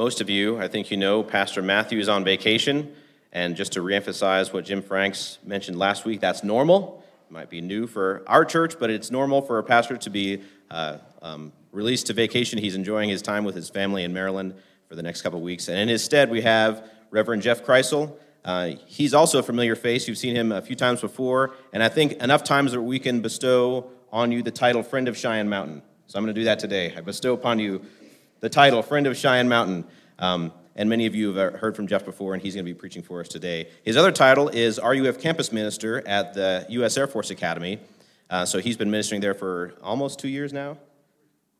most of you, I think you know, Pastor Matthew is on vacation. And just to reemphasize what Jim Franks mentioned last week, that's normal. It might be new for our church, but it's normal for a pastor to be uh, um, released to vacation. He's enjoying his time with his family in Maryland for the next couple weeks. And in his stead, we have Reverend Jeff Kreisel. Uh, he's also a familiar face. You've seen him a few times before, and I think enough times that we can bestow on you the title Friend of Cheyenne Mountain. So I'm going to do that today. I bestow upon you the title Friend of Cheyenne Mountain. Um, and many of you have heard from Jeff before, and he's going to be preaching for us today. His other title is RUF Campus Minister at the U.S. Air Force Academy. Uh, so he's been ministering there for almost two years now.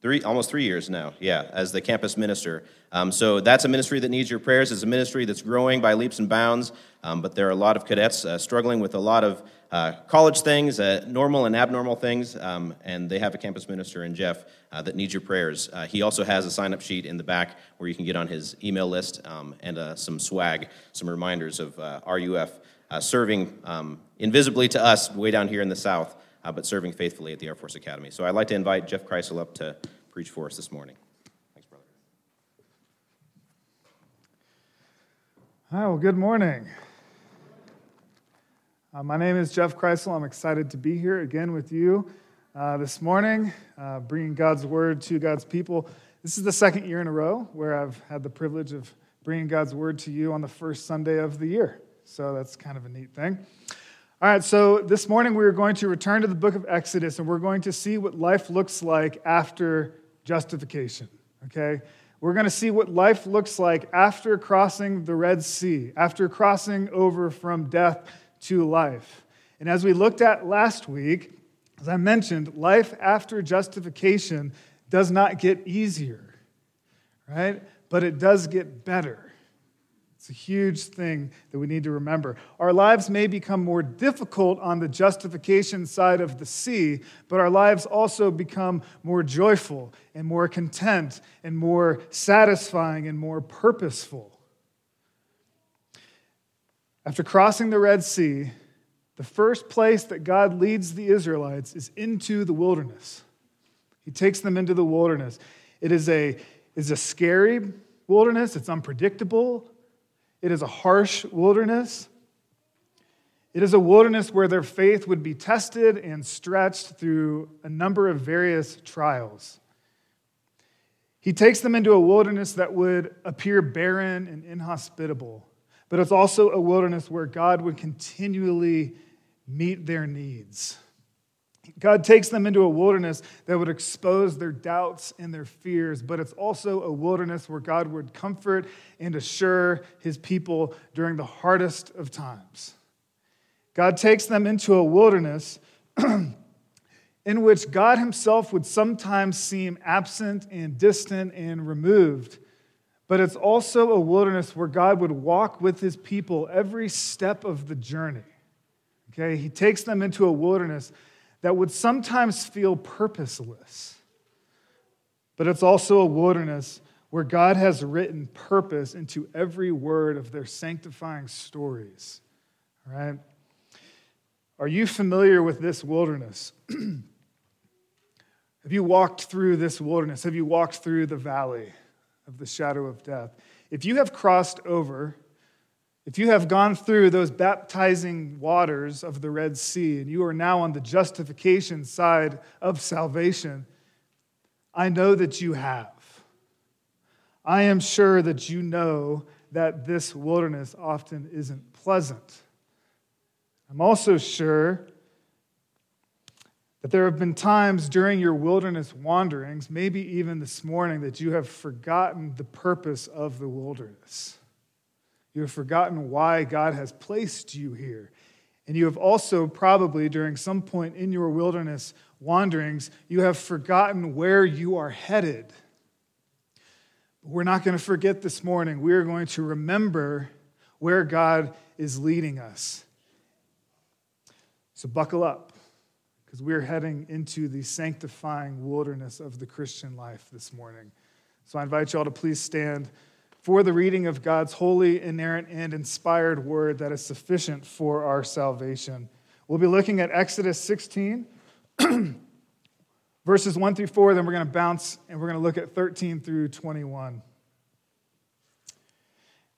Three, almost three years now, yeah, as the campus minister. Um, so that's a ministry that needs your prayers. It's a ministry that's growing by leaps and bounds, um, but there are a lot of cadets uh, struggling with a lot of uh, college things, uh, normal and abnormal things, um, and they have a campus minister in Jeff uh, that needs your prayers. Uh, he also has a sign up sheet in the back where you can get on his email list um, and uh, some swag, some reminders of RUF serving um, invisibly to us way down here in the South but serving faithfully at the Air Force Academy. So I'd like to invite Jeff Kreisel up to preach for us this morning. Thanks, brother. Hi, well, good morning. Uh, my name is Jeff Kreisel. I'm excited to be here again with you uh, this morning, uh, bringing God's word to God's people. This is the second year in a row where I've had the privilege of bringing God's word to you on the first Sunday of the year. So that's kind of a neat thing. All right, so this morning we are going to return to the book of Exodus and we're going to see what life looks like after justification, okay? We're going to see what life looks like after crossing the Red Sea, after crossing over from death to life. And as we looked at last week, as I mentioned, life after justification does not get easier, right? But it does get better. It's a huge thing that we need to remember. Our lives may become more difficult on the justification side of the sea, but our lives also become more joyful and more content and more satisfying and more purposeful. After crossing the Red Sea, the first place that God leads the Israelites is into the wilderness. He takes them into the wilderness. It is a, is a scary wilderness, it's unpredictable, it is a harsh wilderness. It is a wilderness where their faith would be tested and stretched through a number of various trials. He takes them into a wilderness that would appear barren and inhospitable, but it's also a wilderness where God would continually meet their needs. God takes them into a wilderness that would expose their doubts and their fears, but it's also a wilderness where God would comfort and assure his people during the hardest of times. God takes them into a wilderness in which God himself would sometimes seem absent and distant and removed, but it's also a wilderness where God would walk with his people every step of the journey. Okay, he takes them into a wilderness that would sometimes feel purposeless. But it's also a wilderness where God has written purpose into every word of their sanctifying stories. All right? Are you familiar with this wilderness? Have you walked through this wilderness? Have you walked through the valley of the shadow of death? If you have crossed over, if you have gone through those baptizing waters of the Red Sea and you are now on the justification side of salvation, I know that you have. I am sure that you know that this wilderness often isn't pleasant. I'm also sure that there have been times during your wilderness wanderings, maybe even this morning, that you have forgotten the purpose of the wilderness. You have forgotten why God has placed you here. And you have also probably, during some point in your wilderness wanderings, you have forgotten where you are headed. But we're not going to forget this morning. We are going to remember where God is leading us. So buckle up, because we're heading into the sanctifying wilderness of the Christian life this morning. So I invite you all to please stand for the reading of God's holy, inerrant, and inspired word that is sufficient for our salvation. We'll be looking at Exodus 16, verses 1 through 4, then we're going to bounce and we're going to look at 13 through 21.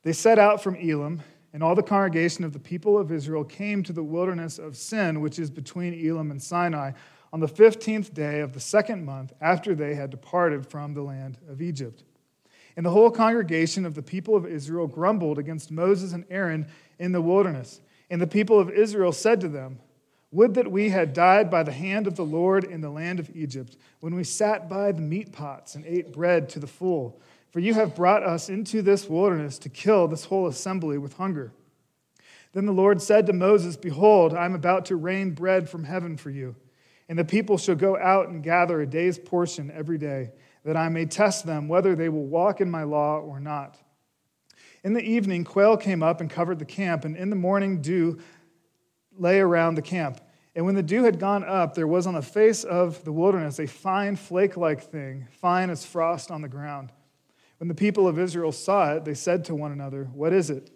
They set out from Elim, and all the congregation of the people of Israel came to the wilderness of Sin, which is between Elim and Sinai, on the 15th day of the second month after they had departed from the land of Egypt. And the whole congregation of the people of Israel grumbled against Moses and Aaron in the wilderness. And the people of Israel said to them, Would that we had died by the hand of the Lord in the land of Egypt, when we sat by the meat pots and ate bread to the full. For you have brought us into this wilderness to kill this whole assembly with hunger. Then the Lord said to Moses, Behold, I am about to rain bread from heaven for you, and the people shall go out and gather a day's portion every day that I may test them whether they will walk in my law or not. In the evening, quail came up and covered the camp, and in the morning, dew lay around the camp. And when the dew had gone up, there was on the face of the wilderness a fine flake like thing, fine as frost on the ground. When the people of Israel saw it, they said to one another, What is it?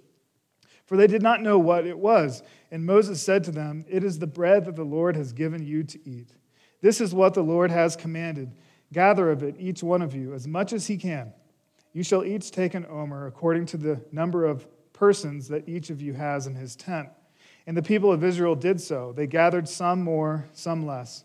For they did not know what it was. And Moses said to them, It is the bread that the Lord has given you to eat. This is what the Lord has commanded. Gather of it, each one of you, as much as he can. You shall each take an omer according to the number of persons that each of you has in his tent. And the people of Israel did so. They gathered some more, some less.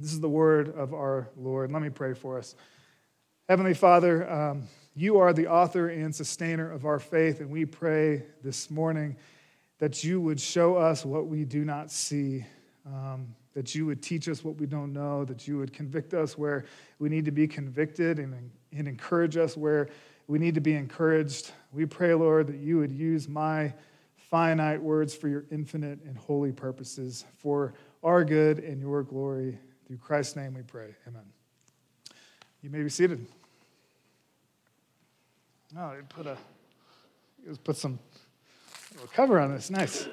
This is the word of our Lord. Let me pray for us. Heavenly Father, um, you are the author and sustainer of our faith, and we pray this morning that you would show us what we do not see. Um, that you would teach us what we don't know, that you would convict us where we need to be convicted and, and encourage us where we need to be encouraged. We pray, Lord, that you would use my finite words for your infinite and holy purposes, for our good and your glory. Through Christ's name we pray. Amen. You may be seated. Oh, they put a put some cover on this. Nice. All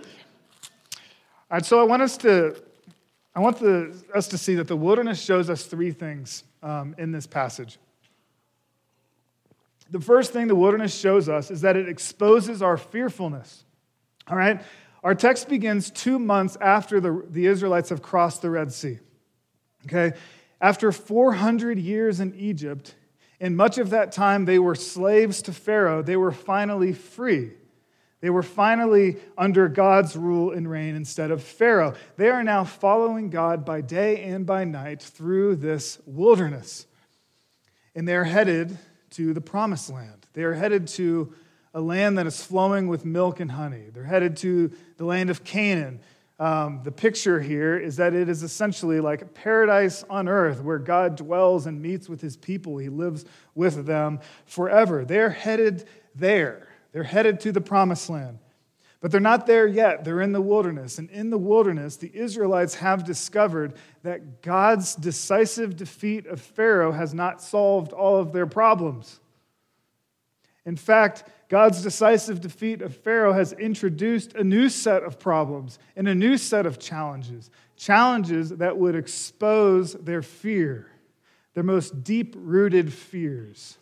right, so I want us to I want the, us to see that the wilderness shows us three things um, in this passage. The first thing the wilderness shows us is that it exposes our fearfulness. All right? Our text begins two months after the, the Israelites have crossed the Red Sea. Okay? After 400 years in Egypt, in much of that time they were slaves to Pharaoh, they were finally free. They were finally under God's rule and reign instead of Pharaoh. They are now following God by day and by night through this wilderness. And they're headed to the promised land. They are headed to a land that is flowing with milk and honey. They're headed to the land of Canaan. Um, the picture here is that it is essentially like paradise on earth where God dwells and meets with his people. He lives with them forever. They're headed there. They're headed to the promised land. But they're not there yet. They're in the wilderness. And in the wilderness, the Israelites have discovered that God's decisive defeat of Pharaoh has not solved all of their problems. In fact, God's decisive defeat of Pharaoh has introduced a new set of problems and a new set of challenges. Challenges that would expose their fear, their most deep rooted fears.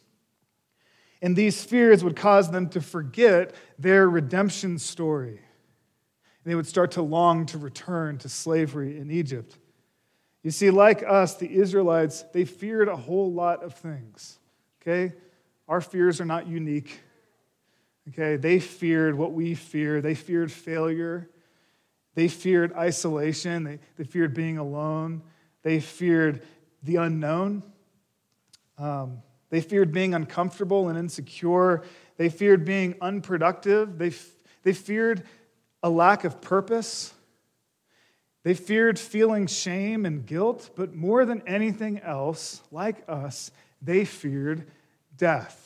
And these fears would cause them to forget their redemption story. And they would start to long to return to slavery in Egypt. You see, like us, the Israelites, they feared a whole lot of things. Okay? Our fears are not unique. Okay? They feared what we fear. They feared failure. They feared isolation. They, they feared being alone. They feared the unknown. Um, they feared being uncomfortable and insecure. They feared being unproductive. They, they feared a lack of purpose. They feared feeling shame and guilt. But more than anything else, like us, they feared death.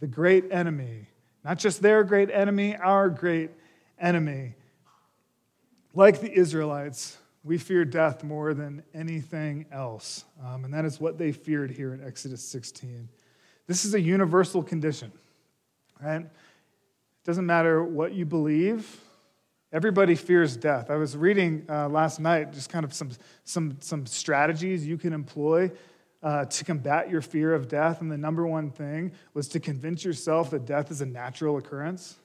The great enemy. Not just their great enemy, our great enemy. Like the Israelites, we fear death more than anything else. Um, and that is what they feared here in Exodus 16. This is a universal condition. right? It doesn't matter what you believe. Everybody fears death. I was reading uh, last night just kind of some, some, some strategies you can employ uh, to combat your fear of death. And the number one thing was to convince yourself that death is a natural occurrence.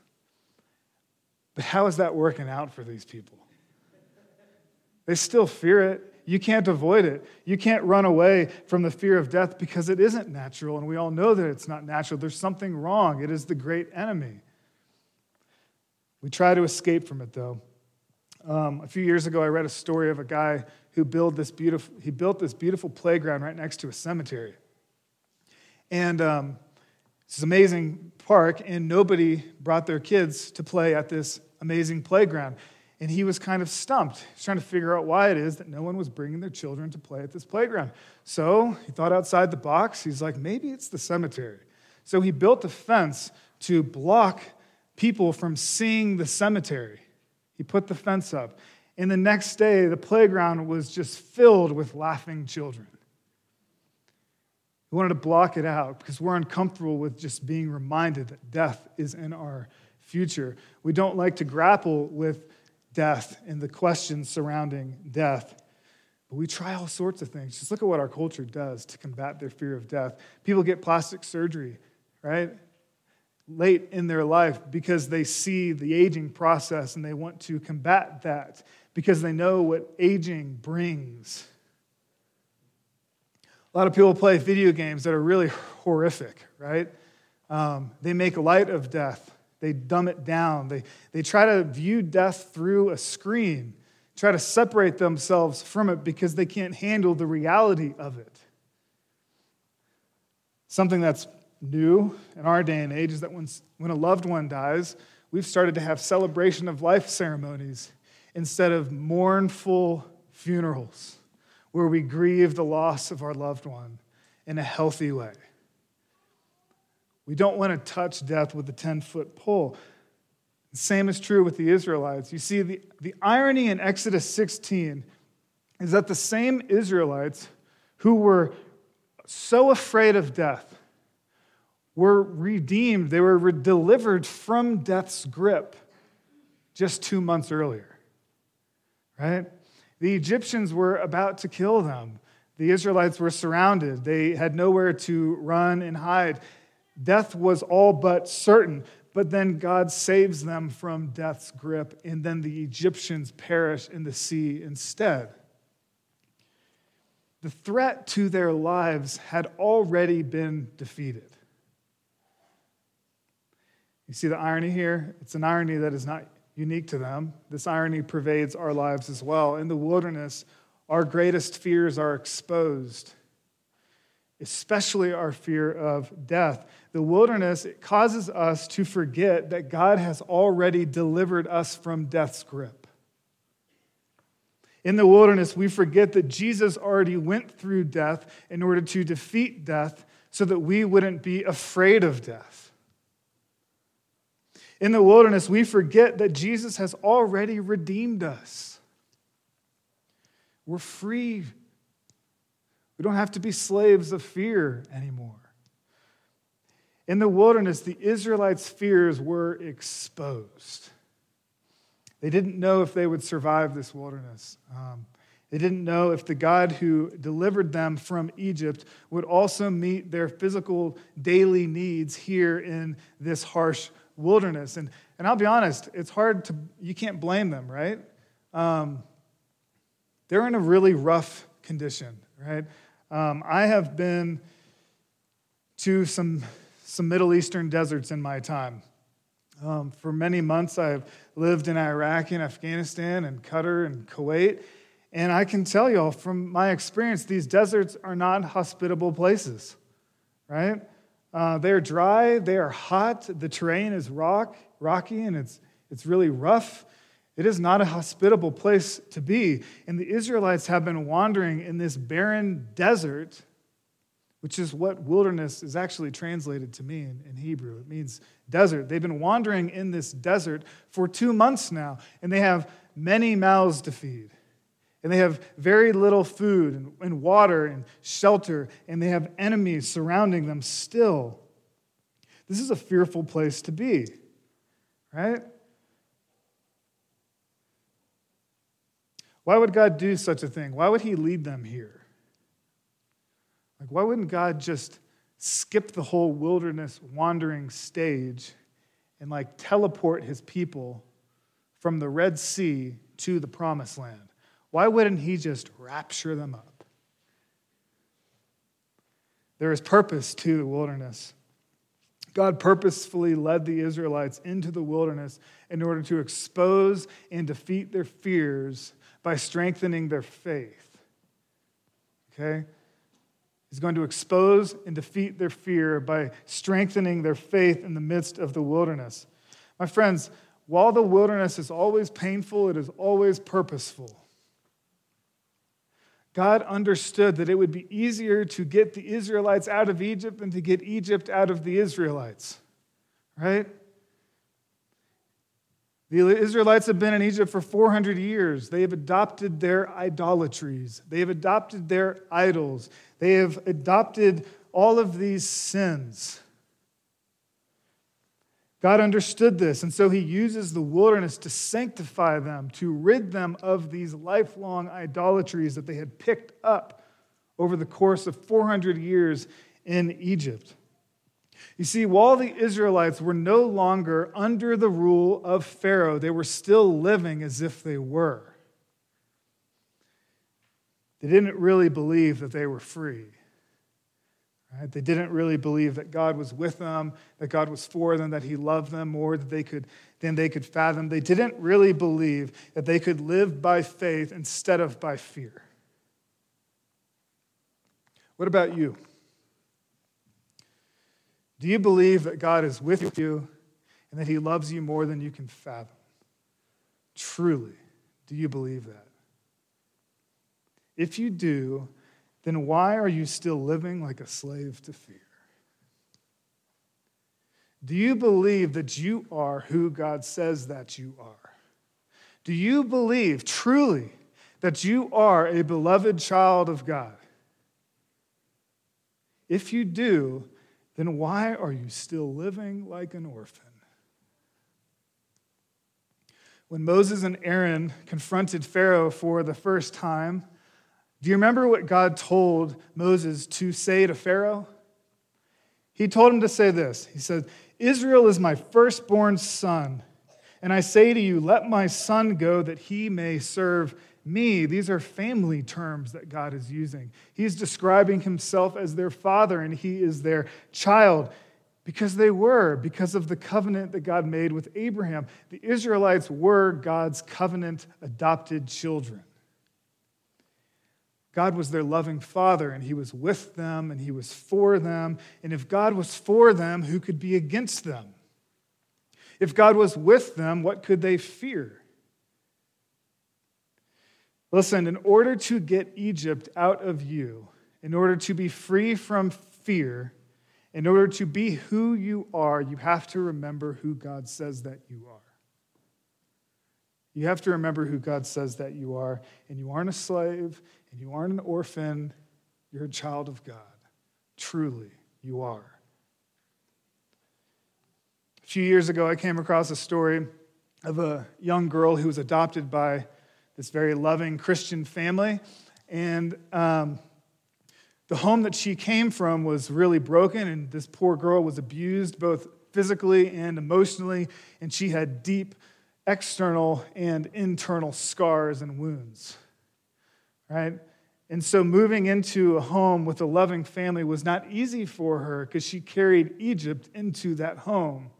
But how is that working out for these people? They still fear it. You can't avoid it. You can't run away from the fear of death because it isn't natural. And we all know that it's not natural. There's something wrong. It is the great enemy. We try to escape from it, though. Um, a few years ago, I read a story of a guy who built this beautiful, he built this beautiful playground right next to a cemetery. And um, it's an amazing park, and nobody brought their kids to play at this amazing playground. And he was kind of stumped. He's trying to figure out why it is that no one was bringing their children to play at this playground. So he thought outside the box. He's like, maybe it's the cemetery. So he built a fence to block people from seeing the cemetery. He put the fence up. And the next day, the playground was just filled with laughing children. We wanted to block it out because we're uncomfortable with just being reminded that death is in our future. We don't like to grapple with death and the questions surrounding death. But we try all sorts of things. Just look at what our culture does to combat their fear of death. People get plastic surgery, right? Late in their life because they see the aging process and they want to combat that because they know what aging brings. A lot of people play video games that are really horrific, right? Um, they make light of death, they dumb it down, they, they try to view death through a screen, try to separate themselves from it because they can't handle the reality of it. Something that's new in our day and age is that when, when a loved one dies, we've started to have celebration of life ceremonies instead of mournful funerals where we grieve the loss of our loved one in a healthy way. We don't want to touch death with a 10 foot pole. Same is true with the Israelites. You see, the, the irony in Exodus 16 is that the same Israelites who were so afraid of death were redeemed, they were delivered from death's grip just two months earlier, right? The Egyptians were about to kill them. The Israelites were surrounded. They had nowhere to run and hide. Death was all but certain. But then God saves them from death's grip, and then the Egyptians perish in the sea instead. The threat to their lives had already been defeated. You see the irony here? It's an irony that is not unique to them. This irony pervades our lives as well. In the wilderness, our greatest fears are exposed, especially our fear of death. The wilderness it causes us to forget that God has already delivered us from death's grip. In the wilderness, we forget that Jesus already went through death in order to defeat death so that we wouldn't be afraid of death. In the wilderness, we forget that Jesus has already redeemed us. We're free. We don't have to be slaves of fear anymore. In the wilderness, the Israelites' fears were exposed. They didn't know if they would survive this wilderness. Um, they didn't know if the God who delivered them from Egypt would also meet their physical daily needs here in this harsh wilderness. And, and I'll be honest, it's hard to, you can't blame them, right? Um, they're in a really rough condition, right? Um, I have been to some, some Middle Eastern deserts in my time. Um, for many months, I've lived in Iraq and Afghanistan and Qatar and Kuwait. And I can tell y'all from my experience, these deserts are not hospitable places, right? Uh, they're dry, they are hot, the terrain is rock, rocky, and it's, it's really rough. It is not a hospitable place to be. And the Israelites have been wandering in this barren desert, which is what wilderness is actually translated to mean in Hebrew. It means desert. They've been wandering in this desert for two months now, and they have many mouths to feed and they have very little food and, water and shelter, and they have enemies surrounding them still. This is a fearful place to be, right? Why would God do such a thing? Why would He lead them here? Like, why wouldn't God just skip the whole wilderness wandering stage and like teleport His people from the Red Sea to the promised land? Why wouldn't He just rapture them up? There is purpose to the wilderness. God purposefully led the Israelites into the wilderness in order to expose and defeat their fears by strengthening their faith. Okay? He's going to expose and defeat their fear by strengthening their faith in the midst of the wilderness. My friends, while the wilderness is always painful, it is always purposeful. God understood that it would be easier to get the Israelites out of Egypt than to get Egypt out of the Israelites, right? The Israelites have been in Egypt for 400 years. They have adopted their idolatries, they have adopted their idols, they have adopted all of these sins. God understood this, and so he uses the wilderness to sanctify them, to rid them of these lifelong idolatries that they had picked up over the course of 400 years in Egypt. You see, while the Israelites were no longer under the rule of Pharaoh, they were still living as if they were. They didn't really believe that they were free. Right? They didn't really believe that God was with them, that God was for them, that He loved them more than they could, than they could fathom. They didn't really believe that they could live by faith instead of by fear. What about you? Do you believe that God is with you and that He loves you more than you can fathom? Truly, do you believe that? If you do, then why are you still living like a slave to fear? Do you believe that you are who God says that you are? Do you believe truly that you are a beloved child of God? If you do, then why are you still living like an orphan? When Moses and Aaron confronted Pharaoh for the first time, do you remember what God told Moses to say to Pharaoh? He told him to say this He said, Israel is my firstborn son, and I say to you, let my son go that he may serve me. These are family terms that God is using. He's describing himself as their father, and he is their child because they were, because of the covenant that God made with Abraham. The Israelites were God's covenant adopted children. God was their loving father, and he was with them, and he was for them. And if God was for them, who could be against them? If God was with them, what could they fear? Listen, in order to get Egypt out of you, in order to be free from fear, in order to be who you are, you have to remember who God says that you are. You have to remember who God says that you are, and you aren't a slave, and you aren't an orphan, you're a child of God. Truly, you are. A few years ago, I came across a story of a young girl who was adopted by this very loving Christian family. And um, the home that she came from was really broken, and this poor girl was abused both physically and emotionally, and she had deep external and internal scars and wounds right? And so moving into a home with a loving family was not easy for her because she carried Egypt into that home.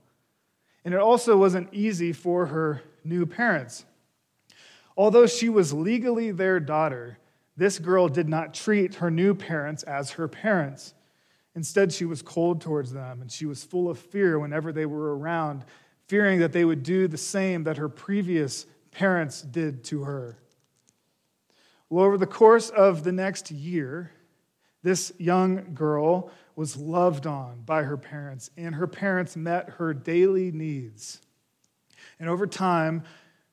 And it also wasn't easy for her new parents. Although she was legally their daughter, this girl did not treat her new parents as her parents. Instead, she was cold towards them and she was full of fear whenever they were around, fearing that they would do the same that her previous parents did to her. Well, over the course of the next year, this young girl was loved on by her parents, and her parents met her daily needs. And over time,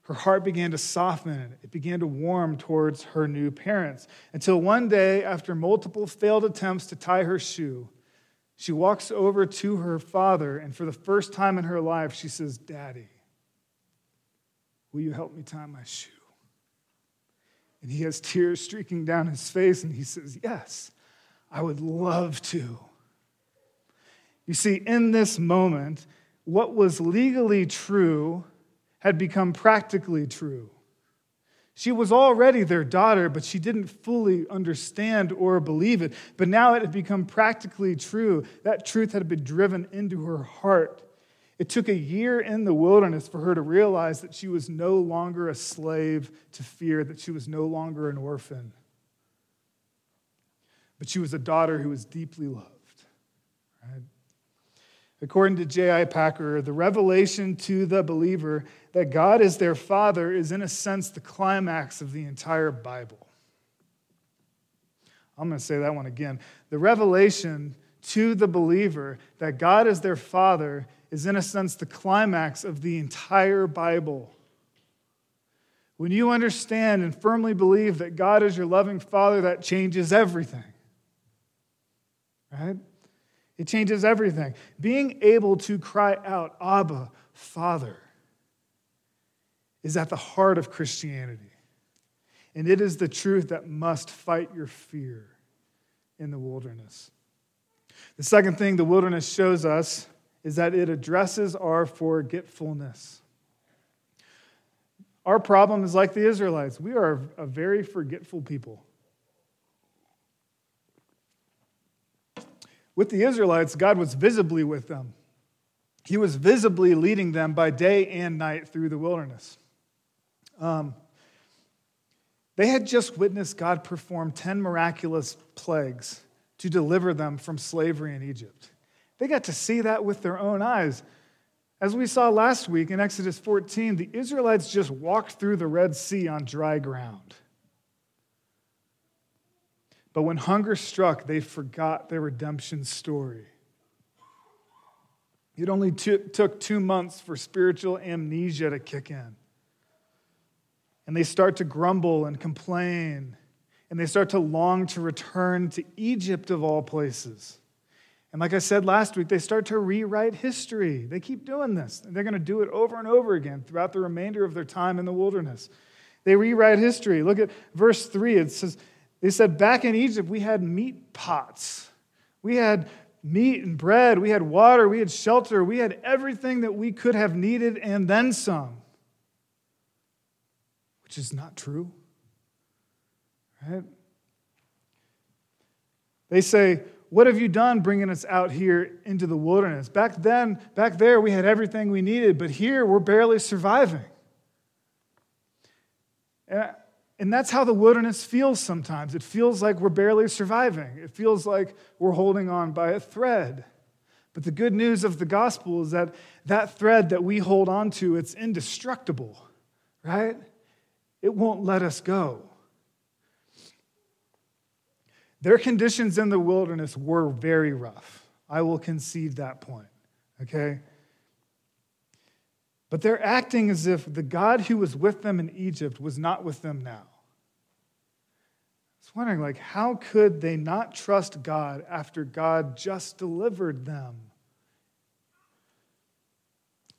her heart began to soften. It began to warm towards her new parents until one day, after multiple failed attempts to tie her shoe, She walks over to her father, and for the first time in her life, she says, Daddy, will you help me tie my shoe? And he has tears streaking down his face, and he says, Yes, I would love to. You see, in this moment, what was legally true had become practically true. She was already their daughter, but she didn't fully understand or believe it. But now it had become practically true. That truth had been driven into her heart. It took a year in the wilderness for her to realize that she was no longer a slave to fear, that she was no longer an orphan. But she was a daughter who was deeply loved. Right? According to J.I. Packer, the revelation to the believer that God is their father is, in a sense, the climax of the entire Bible. I'm going to say that one again. The revelation to the believer that God is their father is, in a sense, the climax of the entire Bible. When you understand and firmly believe that God is your loving father, that changes everything. Right? It changes everything. Being able to cry out, Abba, Father, is at the heart of Christianity. And it is the truth that must fight your fear in the wilderness. The second thing the wilderness shows us is that it addresses our forgetfulness. Our problem is like the Israelites. We are a very forgetful people. With the Israelites, God was visibly with them. He was visibly leading them by day and night through the wilderness. Um, they had just witnessed God perform 10 miraculous plagues to deliver them from slavery in Egypt. They got to see that with their own eyes. As we saw last week in Exodus 14, the Israelites just walked through the Red Sea on dry ground. But when hunger struck, they forgot their redemption story. It only t- took two months for spiritual amnesia to kick in. And they start to grumble and complain, and they start to long to return to Egypt of all places. And like I said last week, they start to rewrite history. They keep doing this, and they're going to do it over and over again throughout the remainder of their time in the wilderness. They rewrite history. Look at verse 3. It says, they said, back in Egypt, we had meat pots. We had meat and bread. We had water. We had shelter. We had everything that we could have needed and then some, which is not true. Right? They say, What have you done bringing us out here into the wilderness? Back then, back there, we had everything we needed, but here we're barely surviving. And and that's how the wilderness feels sometimes. It feels like we're barely surviving, it feels like we're holding on by a thread. But the good news of the gospel is that that thread that we hold on to, it's indestructible, right? It won't let us go. Their conditions in the wilderness were very rough. I will concede that point, okay? But they're acting as if the God who was with them in Egypt was not with them now wondering, like, how could they not trust God after God just delivered them?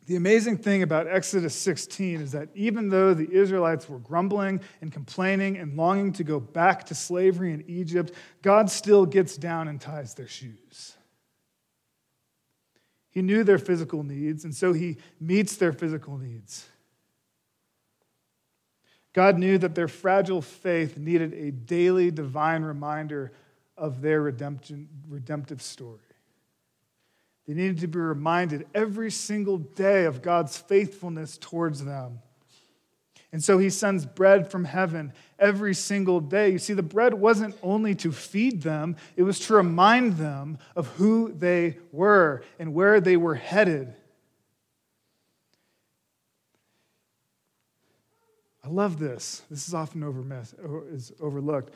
The amazing thing about Exodus 16 is that even though the Israelites were grumbling and complaining and longing to go back to slavery in Egypt, God still gets down and ties their shoes. He knew their physical needs, and so he meets their physical needs. God knew that their fragile faith needed a daily divine reminder of their redemption, redemptive story. They needed to be reminded every single day of God's faithfulness towards them. And so he sends bread from heaven every single day. You see, the bread wasn't only to feed them, it was to remind them of who they were and where they were headed. I love this. This is often is overlooked.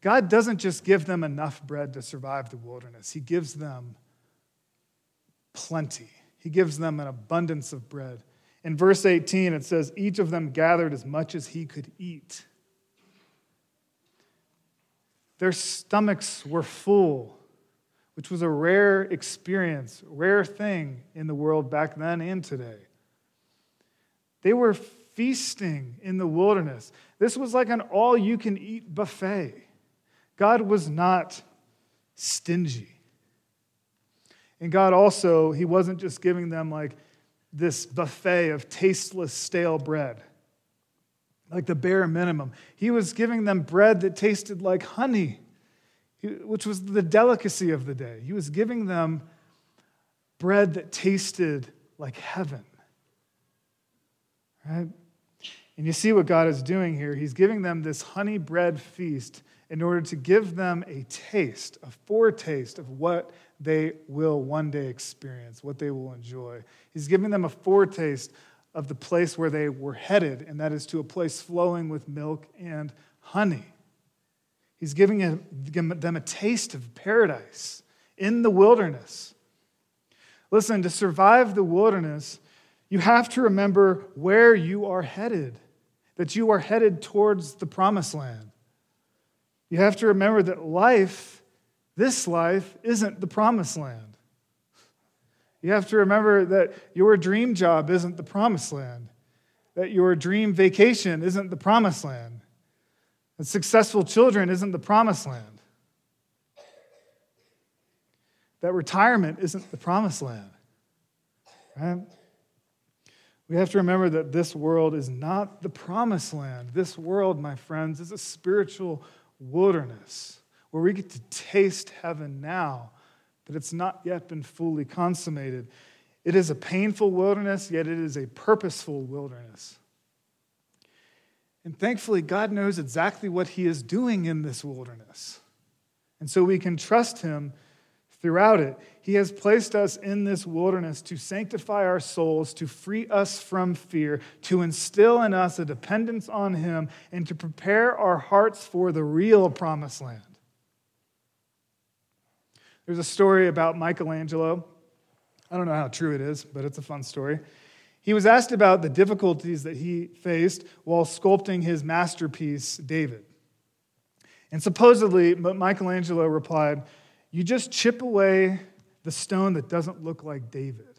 God doesn't just give them enough bread to survive the wilderness, He gives them plenty. He gives them an abundance of bread. In verse 18, it says, Each of them gathered as much as he could eat. Their stomachs were full. which was a rare experience, rare thing in the world back then and today. They were feasting in the wilderness. This was like an all you can eat buffet. God was not stingy. And God also, He wasn't just giving them like this buffet of tasteless, stale bread, like the bare minimum. He was giving them bread that tasted like honey which was the delicacy of the day. He was giving them bread that tasted like heaven. Right? And you see what God is doing here. He's giving them this honey bread feast in order to give them a taste, a foretaste of what they will one day experience, what they will enjoy. He's giving them a foretaste of the place where they were headed, and that is to a place flowing with milk and honey. He's giving them a taste of paradise in the wilderness. Listen, to survive the wilderness, you have to remember where you are headed, that you are headed towards the promised land. You have to remember that life, this life, isn't the promised land. You have to remember that your dream job isn't the promised land, that your dream vacation isn't the promised land. That successful children isn't the promised land. That retirement isn't the promised land. Right? We have to remember that this world is not the promised land. This world, my friends, is a spiritual wilderness where we get to taste heaven now, but it's not yet been fully consummated. It is a painful wilderness, yet it is a purposeful wilderness. And thankfully, God knows exactly what He is doing in this wilderness. And so we can trust Him throughout it. He has placed us in this wilderness to sanctify our souls, to free us from fear, to instill in us a dependence on Him, and to prepare our hearts for the real promised land. There's a story about Michelangelo. I don't know how true it is, but it's a fun story. He was asked about the difficulties that he faced while sculpting his masterpiece, David. And supposedly, Michelangelo replied, You just chip away the stone that doesn't look like David.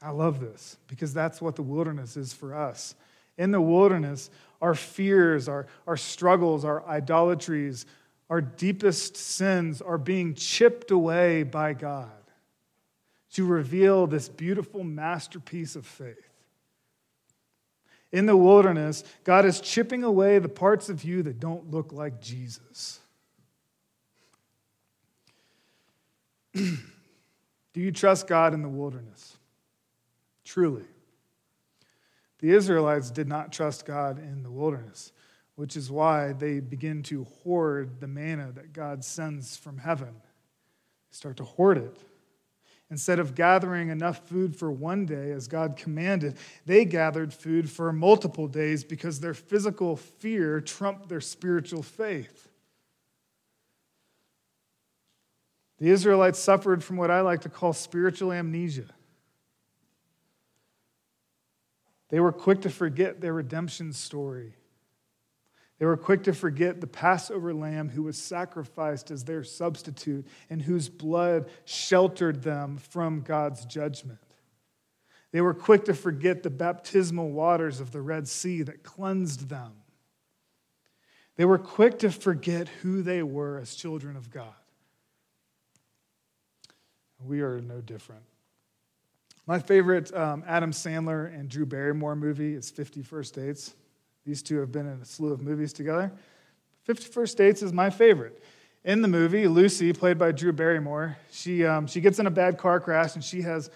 I love this because that's what the wilderness is for us. In the wilderness, our fears, our, our struggles, our idolatries, our deepest sins are being chipped away by God to reveal this beautiful masterpiece of faith. In the wilderness, God is chipping away the parts of you that don't look like Jesus. Do you trust God in the wilderness? Truly. The Israelites did not trust God in the wilderness, which is why they begin to hoard the manna that God sends from heaven. They start to hoard it. Instead of gathering enough food for one day, as God commanded, they gathered food for multiple days because their physical fear trumped their spiritual faith. The Israelites suffered from what I like to call spiritual amnesia. They were quick to forget their redemption story. They were quick to forget the Passover lamb who was sacrificed as their substitute and whose blood sheltered them from God's judgment. They were quick to forget the baptismal waters of the Red Sea that cleansed them. They were quick to forget who they were as children of God. We are no different. My favorite um, Adam Sandler and Drew Barrymore movie is 50 First Dates. These two have been in a slew of movies together. 50 First Dates is my favorite. In the movie, Lucy, played by Drew Barrymore, she, um, she gets in a bad car crash and she has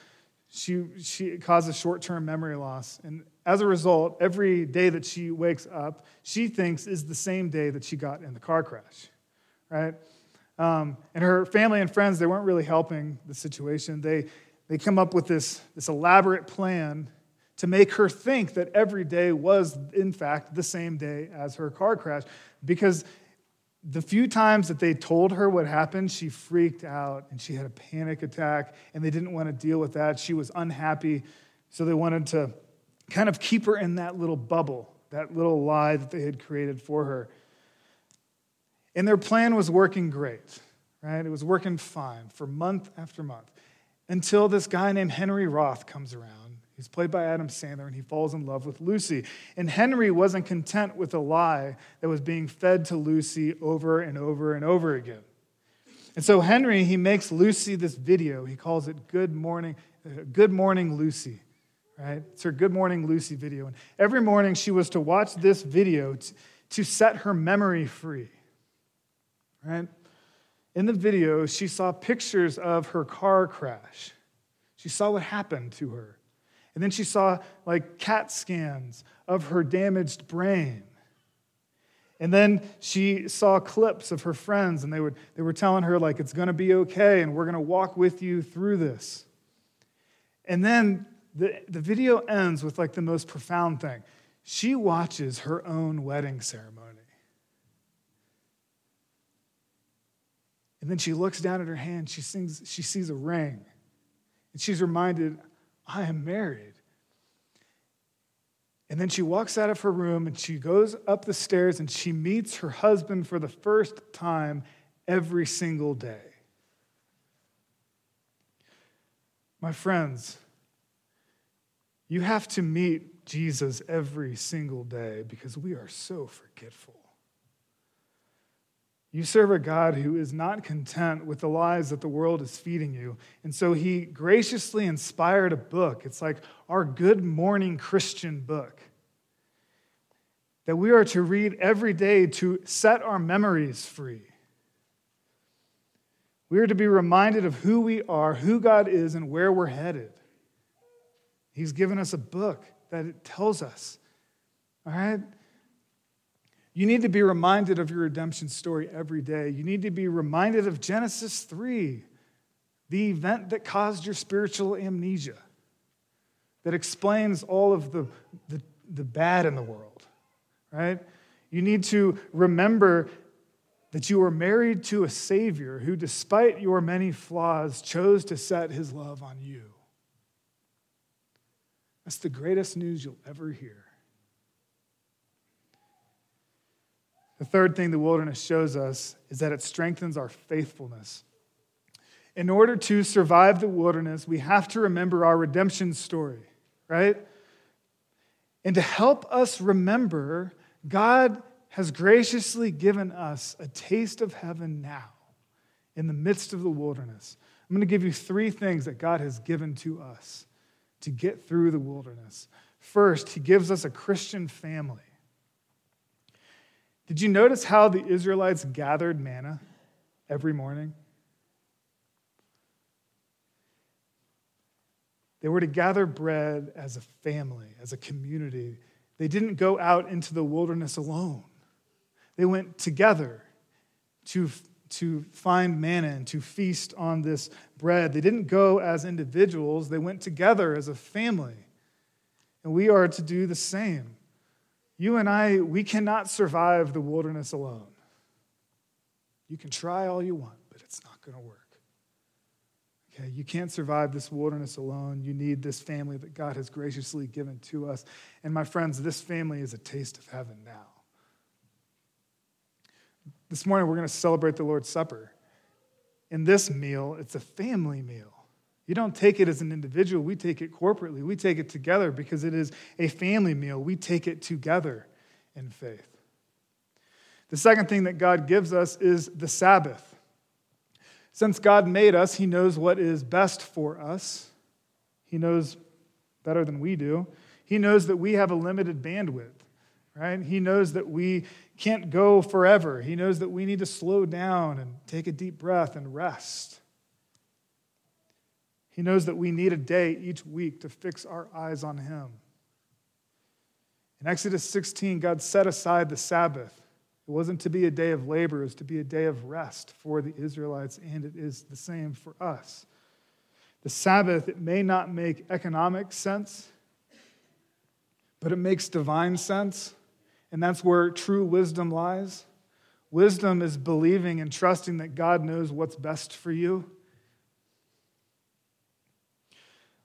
she, she causes short-term memory loss. And as a result, every day that she wakes up, she thinks is the same day that she got in the car crash, right? Um, and her family and friends, they weren't really helping the situation. They, they come up with this, this elaborate plan to make her think that every day was, in fact, the same day as her car crash. Because the few times that they told her what happened, she freaked out and she had a panic attack, and they didn't want to deal with that. She was unhappy, so they wanted to kind of keep her in that little bubble, that little lie that they had created for her. And their plan was working great, right? It was working fine for month after month until this guy named Henry Roth comes around. He's played by Adam Sandler, and he falls in love with Lucy. And Henry wasn't content with a lie that was being fed to Lucy over and over and over again. And so Henry, he makes Lucy this video. He calls it Good Morning, uh, Good Morning Lucy, right? It's her Good Morning Lucy video. And every morning she was to watch this video to set her memory free, right? In the video, she saw pictures of her car crash. She saw what happened to her. And then she saw like CAT scans of her damaged brain. And then she saw clips of her friends, and they, would, they were telling her, like, it's going to be okay, and we're going to walk with you through this. And then the, the video ends with, like, the most profound thing. She watches her own wedding ceremony. And then she looks down at her hand, she, sings, she sees a ring, and she's reminded, I am married. And then she walks out of her room and she goes up the stairs and she meets her husband for the first time every single day. My friends, you have to meet Jesus every single day because we are so forgetful. You serve a God who is not content with the lies that the world is feeding you. And so he graciously inspired a book. It's like our Good Morning Christian book that we are to read every day to set our memories free. We are to be reminded of who we are, who God is, and where we're headed. He's given us a book that tells us. All right? You need to be reminded of your redemption story every day. You need to be reminded of Genesis 3, the event that caused your spiritual amnesia, that explains all of the, the, the bad in the world, right? You need to remember that you are married to a Savior who, despite your many flaws, chose to set his love on you. That's the greatest news you'll ever hear. The third thing the wilderness shows us is that it strengthens our faithfulness. In order to survive the wilderness, we have to remember our redemption story, right? And to help us remember, God has graciously given us a taste of heaven now in the midst of the wilderness. I'm going to give you three things that God has given to us to get through the wilderness. First, He gives us a Christian family. Did you notice how the Israelites gathered manna every morning? They were to gather bread as a family, as a community. They didn't go out into the wilderness alone. They went together to, to find manna and to feast on this bread. They didn't go as individuals, they went together as a family. And we are to do the same. You and I, we cannot survive the wilderness alone. You can try all you want, but it's not going to work. Okay, you can't survive this wilderness alone. You need this family that God has graciously given to us. And my friends, this family is a taste of heaven now. This morning, we're going to celebrate the Lord's Supper. In this meal, it's a family meal. You don't take it as an individual, we take it corporately. We take it together because it is a family meal. We take it together in faith. The second thing that God gives us is the Sabbath. Since God made us, He knows what is best for us. He knows better than we do. He knows that we have a limited bandwidth, right? He knows that we can't go forever. He knows that we need to slow down and take a deep breath and rest. He knows that we need a day each week to fix our eyes on Him. In Exodus 16, God set aside the Sabbath. It wasn't to be a day of labor, it was to be a day of rest for the Israelites, and it is the same for us. The Sabbath, it may not make economic sense, but it makes divine sense, and that's where true wisdom lies. Wisdom is believing and trusting that God knows what's best for you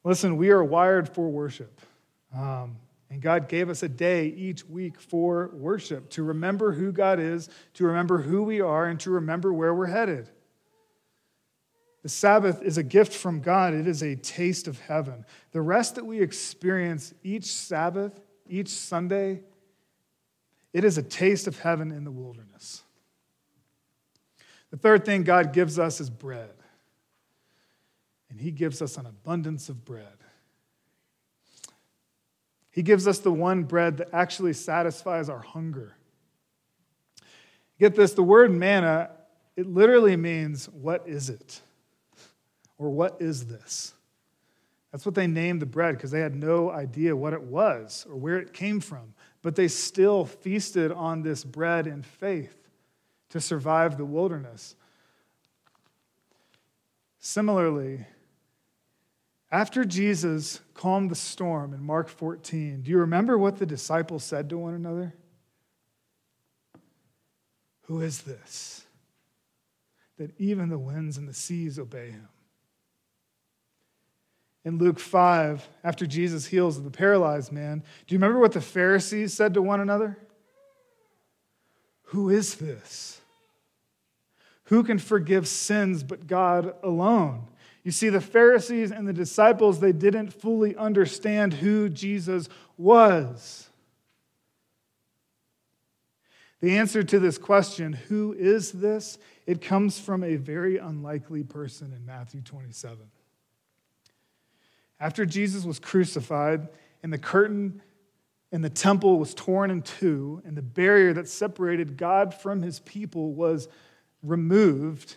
Listen, we are wired for worship. Um, and God gave us a day each week for worship to remember who God is, to remember who we are, and to remember where we're headed. The Sabbath is a gift from God, it is a taste of heaven. The rest that we experience each Sabbath, each Sunday, it is a taste of heaven in the wilderness. The third thing God gives us is bread. And He gives us an abundance of bread. He gives us the one bread that actually satisfies our hunger. Get this the word manna, it literally means, what is it? Or what is this? That's what they named the bread because they had no idea what it was or where it came from. But they still feasted on this bread in faith to survive the wilderness. Similarly, after Jesus calmed the storm in Mark 14, do you remember what the disciples said to one another? Who is this? That even the winds and the seas obey him. In Luke 5, after Jesus heals the paralyzed man, do you remember what the Pharisees said to one another? Who is this? Who can forgive sins but God alone? You see, the Pharisees and the disciples, they didn't fully understand who Jesus was. The answer to this question, who is this? It comes from a very unlikely person in Matthew 27. After Jesus was crucified and the curtain in the temple was torn in two and the barrier that separated God from his people was removed,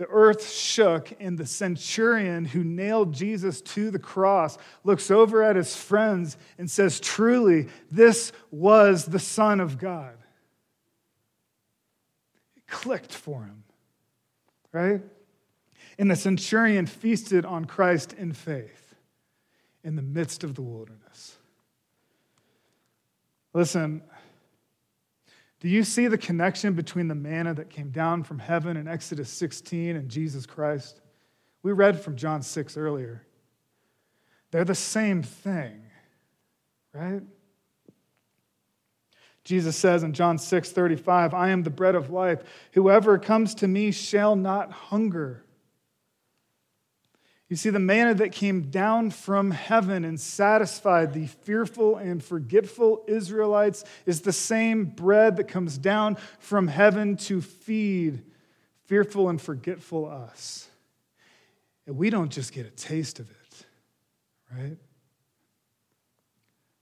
the earth shook, and the centurion who nailed Jesus to the cross looks over at his friends and says, Truly, this was the Son of God It clicked for him, right? And the centurion feasted on Christ in faith in the midst of the wilderness. Listen, do you see the connection between the manna that came down from heaven in Exodus 16 and Jesus Christ? We read from John 6 earlier. They're the same thing, right? Jesus says in John 6 35, I am the bread of life. Whoever comes to me shall not hunger. You see, the manna that came down from heaven and satisfied the fearful and forgetful Israelites is the same bread that comes down from heaven to feed fearful and forgetful us. And we don't just get a taste of it, right?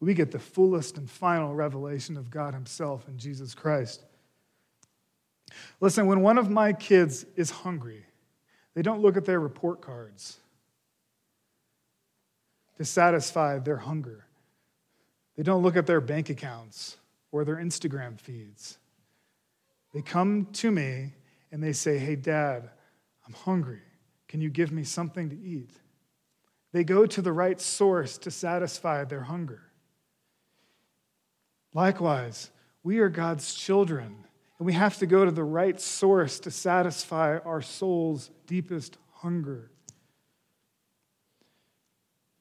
we get the fullest and final revelation of God Himself in Jesus Christ. Listen, when one of my kids is hungry, they don't look at their report cards to satisfy their hunger. They don't look at their bank accounts or their Instagram feeds. They come to me and they say, Hey, Dad, I'm hungry. Can you give me something to eat? They go to the right source to satisfy their hunger. Likewise, we are God's children, and we have to go to the right source to satisfy our soul's deepest hunger.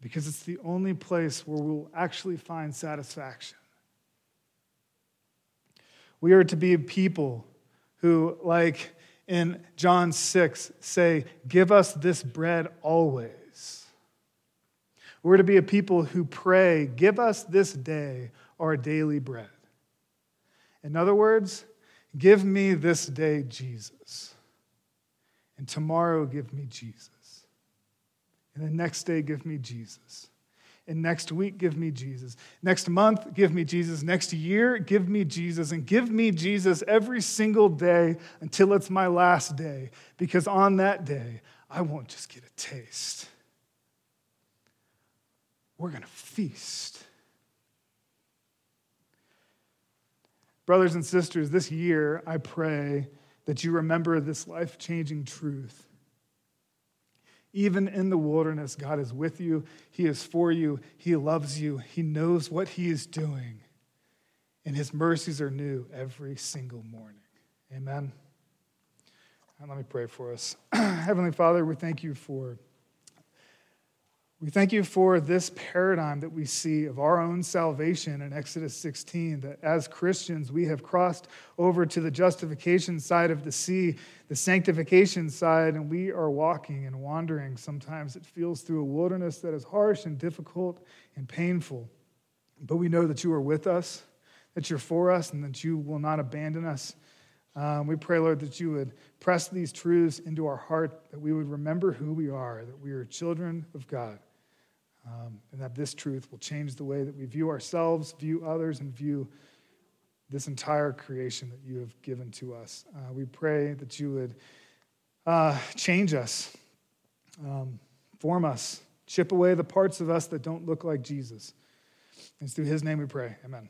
Because it's the only place where we'll actually find satisfaction. We are to be a people who, like in John 6, say, Give us this bread always. We're to be a people who pray, Give us this day our daily bread. In other words, give me this day Jesus. And tomorrow, give me Jesus. And the next day, give me Jesus. And next week, give me Jesus. Next month, give me Jesus. Next year, give me Jesus. And give me Jesus every single day until it's my last day. Because on that day, I won't just get a taste. We're going to feast. Brothers and sisters, this year I pray that you remember this life changing truth. Even in the wilderness, God is with you, He is for you, He loves you, He knows what He is doing, and His mercies are new every single morning. Amen. And let me pray for us. Heavenly Father, we thank you for We thank you for this paradigm that we see of our own salvation in Exodus 16, that as Christians, we have crossed over to the justification side of the sea, the sanctification side, and we are walking and wandering. Sometimes it feels through a wilderness that is harsh and difficult and painful. But we know that you are with us, that you're for us, and that you will not abandon us. Um, we pray, Lord, that you would press these truths into our heart, that we would remember who we are, that we are children of God um, and that this truth will change the way that we view ourselves, view others, and view this entire creation that you have given to us. Uh, we pray that you would uh, change us, um, form us, chip away the parts of us that don't look like Jesus. It's through his name we pray. Amen.